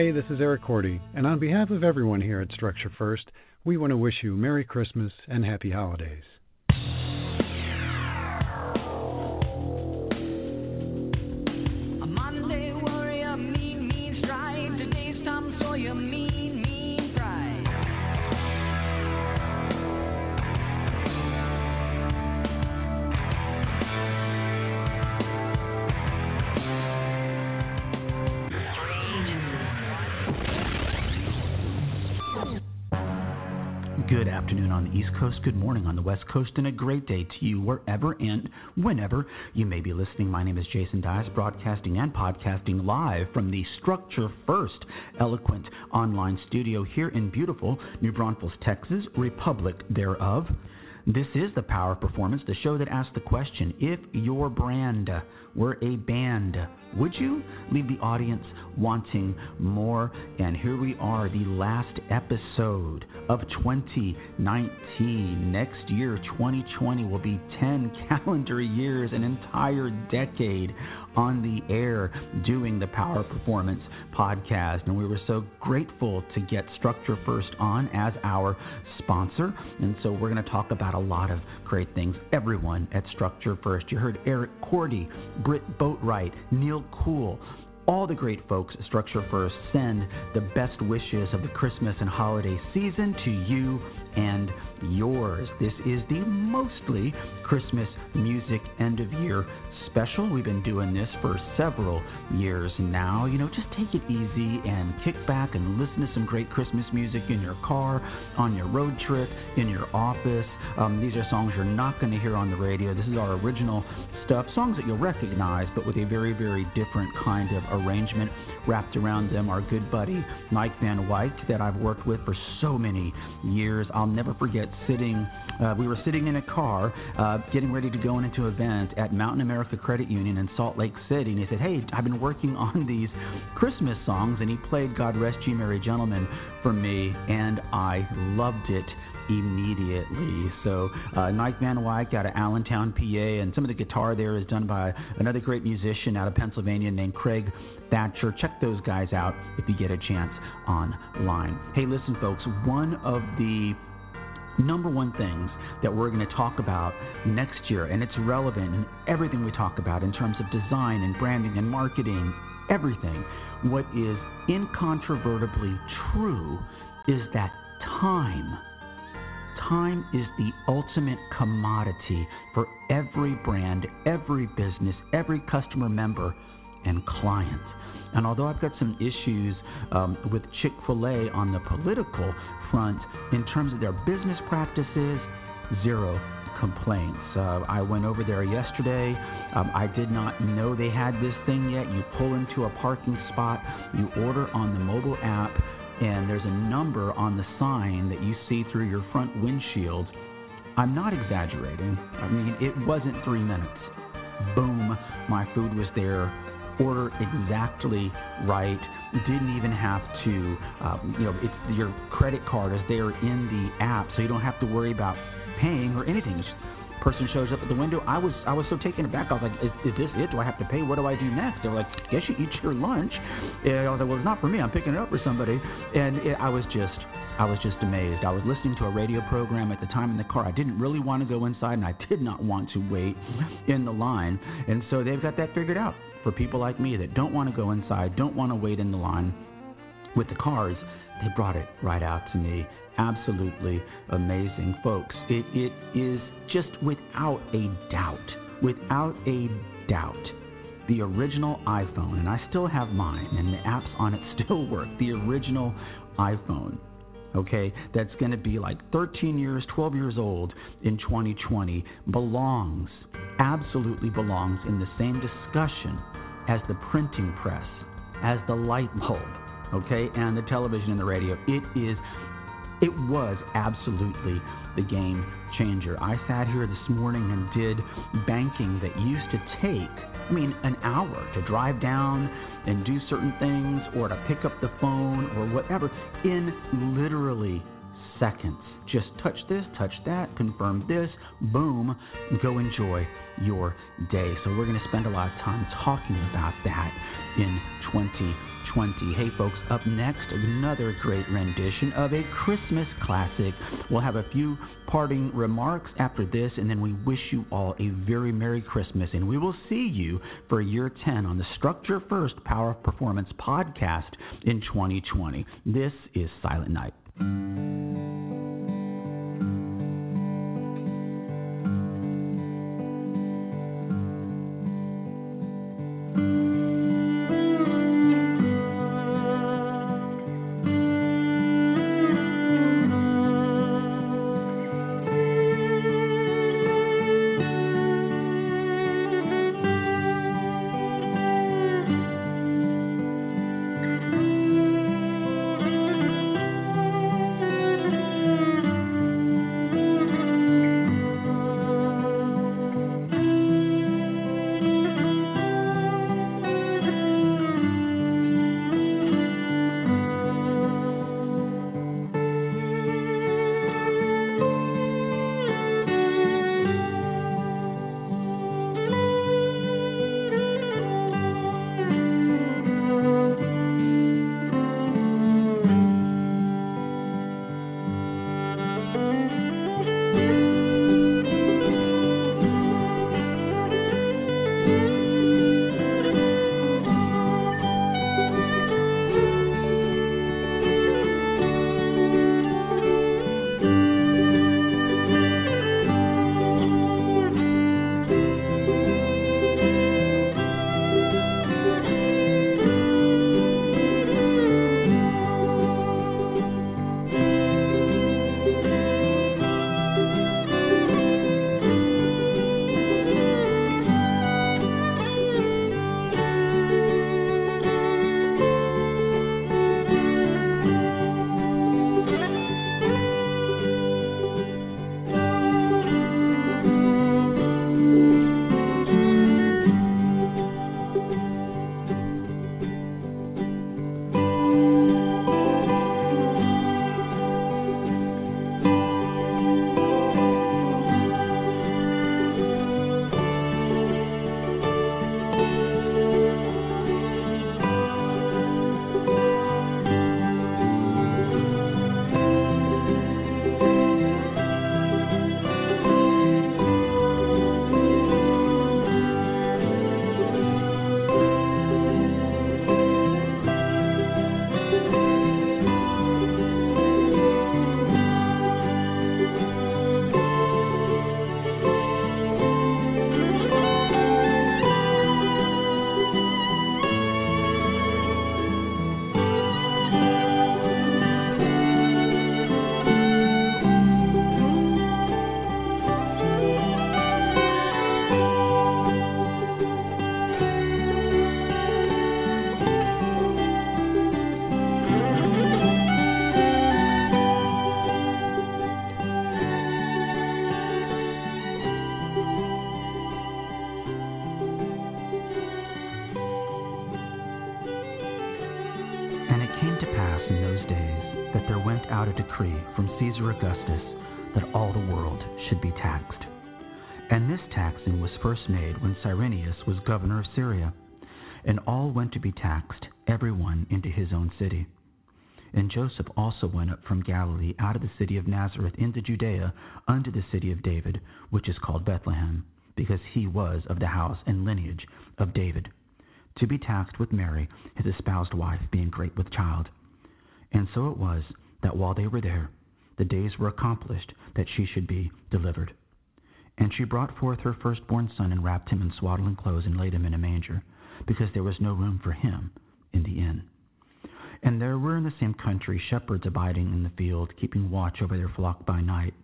Hey, this is Eric Cordy, and on behalf of everyone here at Structure First, we want to wish you Merry Christmas and Happy Holidays. East Coast, good morning on the West Coast, and a great day to you wherever and whenever you may be listening. My name is Jason Dias, broadcasting and podcasting live from the Structure First Eloquent online studio here in beautiful New Braunfels, Texas, Republic thereof. This is the Power of Performance, the show that asks the question if your brand were a band, would you leave the audience wanting more? And here we are, the last episode of 2019. Next year, 2020, will be 10 calendar years, an entire decade on the air doing the Power Performance podcast. And we were so grateful to get Structure First on as our sponsor. And so we're going to talk about a lot of great things. Everyone at Structure First. You heard Eric Cordy, Britt Boatwright, Neil Cool. All the great folks at Structure First send the best wishes of the Christmas and holiday season to you and yours. This is the mostly Christmas music end of year special. We've been doing this for several years now. You know, just take it easy and kick back and listen to some great Christmas music in your car, on your road trip, in your office. Um, these are songs you're not going to hear on the radio. This is our original stuff, songs that you'll recognize, but with a very, very different kind of arrangement wrapped around them. Our good buddy Mike Van Wyk, that I've worked with for so many years. I'll never forget sitting. Uh, we were sitting in a car, uh, getting ready to go into an event at Mountain America Credit Union in Salt Lake City, and he said, "Hey, I've been working on these Christmas songs," and he played "God Rest You Merry Gentlemen" for me, and I loved it immediately. So, uh, Van Wyk out of Allentown, PA, and some of the guitar there is done by another great musician out of Pennsylvania named Craig Thatcher. Check those guys out if you get a chance online. Hey, listen, folks, one of the number one things that we're going to talk about next year, and it's relevant in everything we talk about in terms of design and branding and marketing, everything. What is incontrovertibly true is that time time is the ultimate commodity for every brand, every business, every customer member, and client. And although I've got some issues um, with Chick fil A on the political front, in terms of their business practices, zero complaints. Uh, I went over there yesterday. Um, I did not know they had this thing yet. You pull into a parking spot, you order on the mobile app and there's a number on the sign that you see through your front windshield. I'm not exaggerating. I mean, it wasn't three minutes. Boom, my food was there. Order exactly right. Didn't even have to, um, you know, it's your credit card is there in the app, so you don't have to worry about paying or anything. It's person shows up at the window. I was I was so taken aback. I was like, is, is this it? Do I have to pay? What do I do next? They were like, guess you eat your lunch. And I was like, well, it's not for me. I'm picking it up for somebody. And it, I was just I was just amazed. I was listening to a radio program at the time in the car. I didn't really want to go inside, and I did not want to wait in the line. And so they've got that figured out for people like me that don't want to go inside, don't want to wait in the line with the cars. They brought it right out to me absolutely amazing, folks. It, it is just without a doubt, without a doubt, the original iPhone, and I still have mine, and the apps on it still work. The original iPhone, okay, that's going to be like 13 years, 12 years old in 2020, belongs, absolutely belongs in the same discussion as the printing press, as the light bulb, okay, and the television and the radio. It is it was absolutely the game changer. I sat here this morning and did banking that used to take, I mean, an hour to drive down and do certain things or to pick up the phone or whatever in literally seconds. Just touch this, touch that, confirm this, boom, go enjoy your day. So we're going to spend a lot of time talking about that in 2020. 2020. Hey, folks, up next, another great rendition of a Christmas classic. We'll have a few parting remarks after this, and then we wish you all a very Merry Christmas. And we will see you for year 10 on the Structure First Power of Performance podcast in 2020. This is Silent Night. thank you governor of Syria. And all went to be taxed, every one into his own city. And Joseph also went up from Galilee out of the city of Nazareth into Judea unto the city of David, which is called Bethlehem, because he was of the house and lineage of David, to be taxed with Mary, his espoused wife, being great with child. And so it was that while they were there, the days were accomplished that she should be delivered. And she brought forth her firstborn son, and wrapped him in swaddling clothes, and laid him in a manger, because there was no room for him in the inn. And there were in the same country shepherds abiding in the field, keeping watch over their flock by night.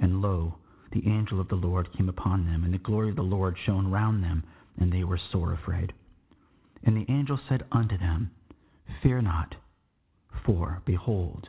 And lo, the angel of the Lord came upon them, and the glory of the Lord shone round them, and they were sore afraid. And the angel said unto them, Fear not, for, behold,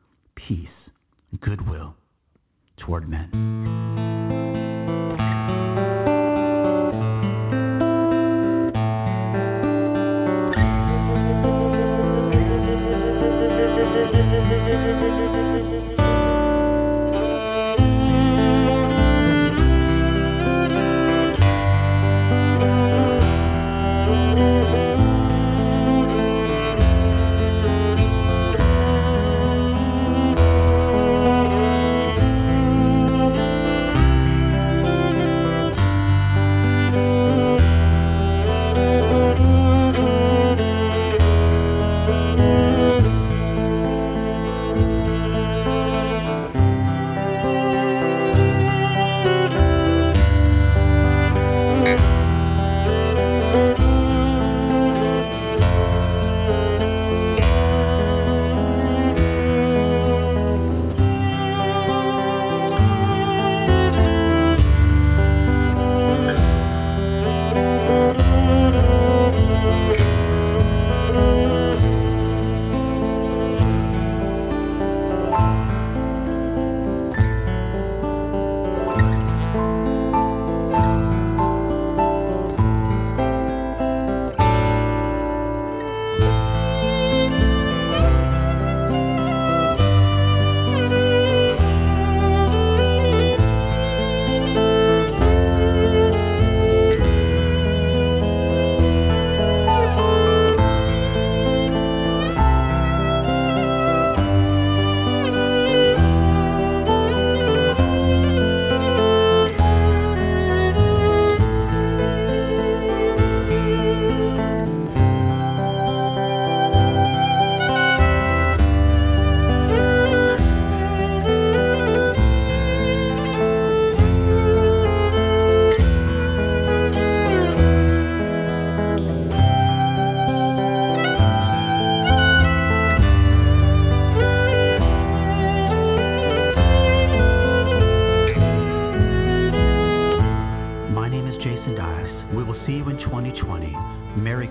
peace and goodwill toward men.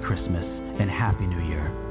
Christmas and Happy New Year.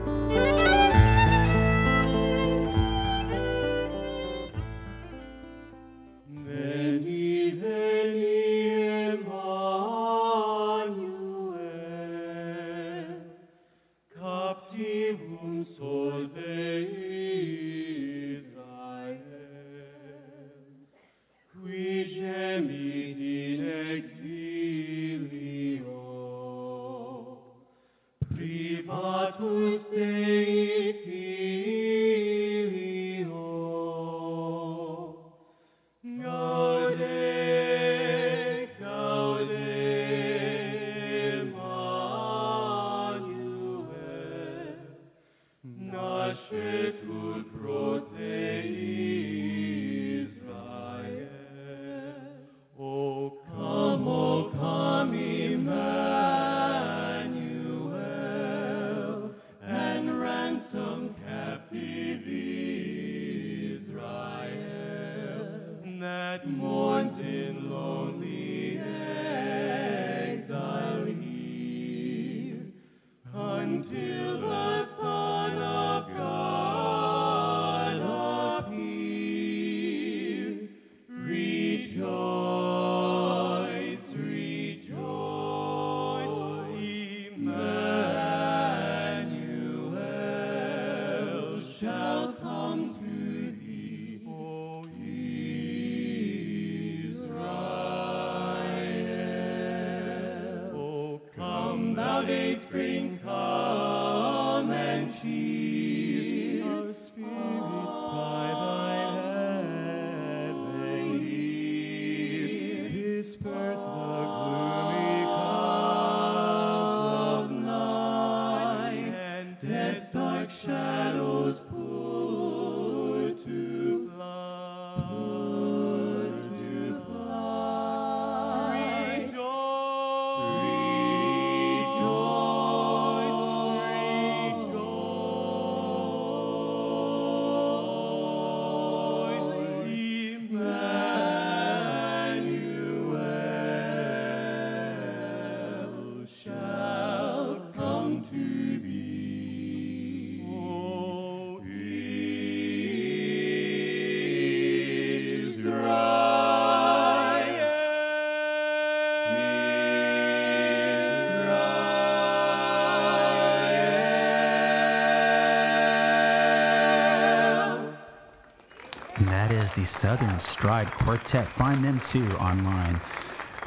Quartet. Find them too online.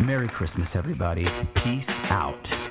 Merry Christmas, everybody. Peace out.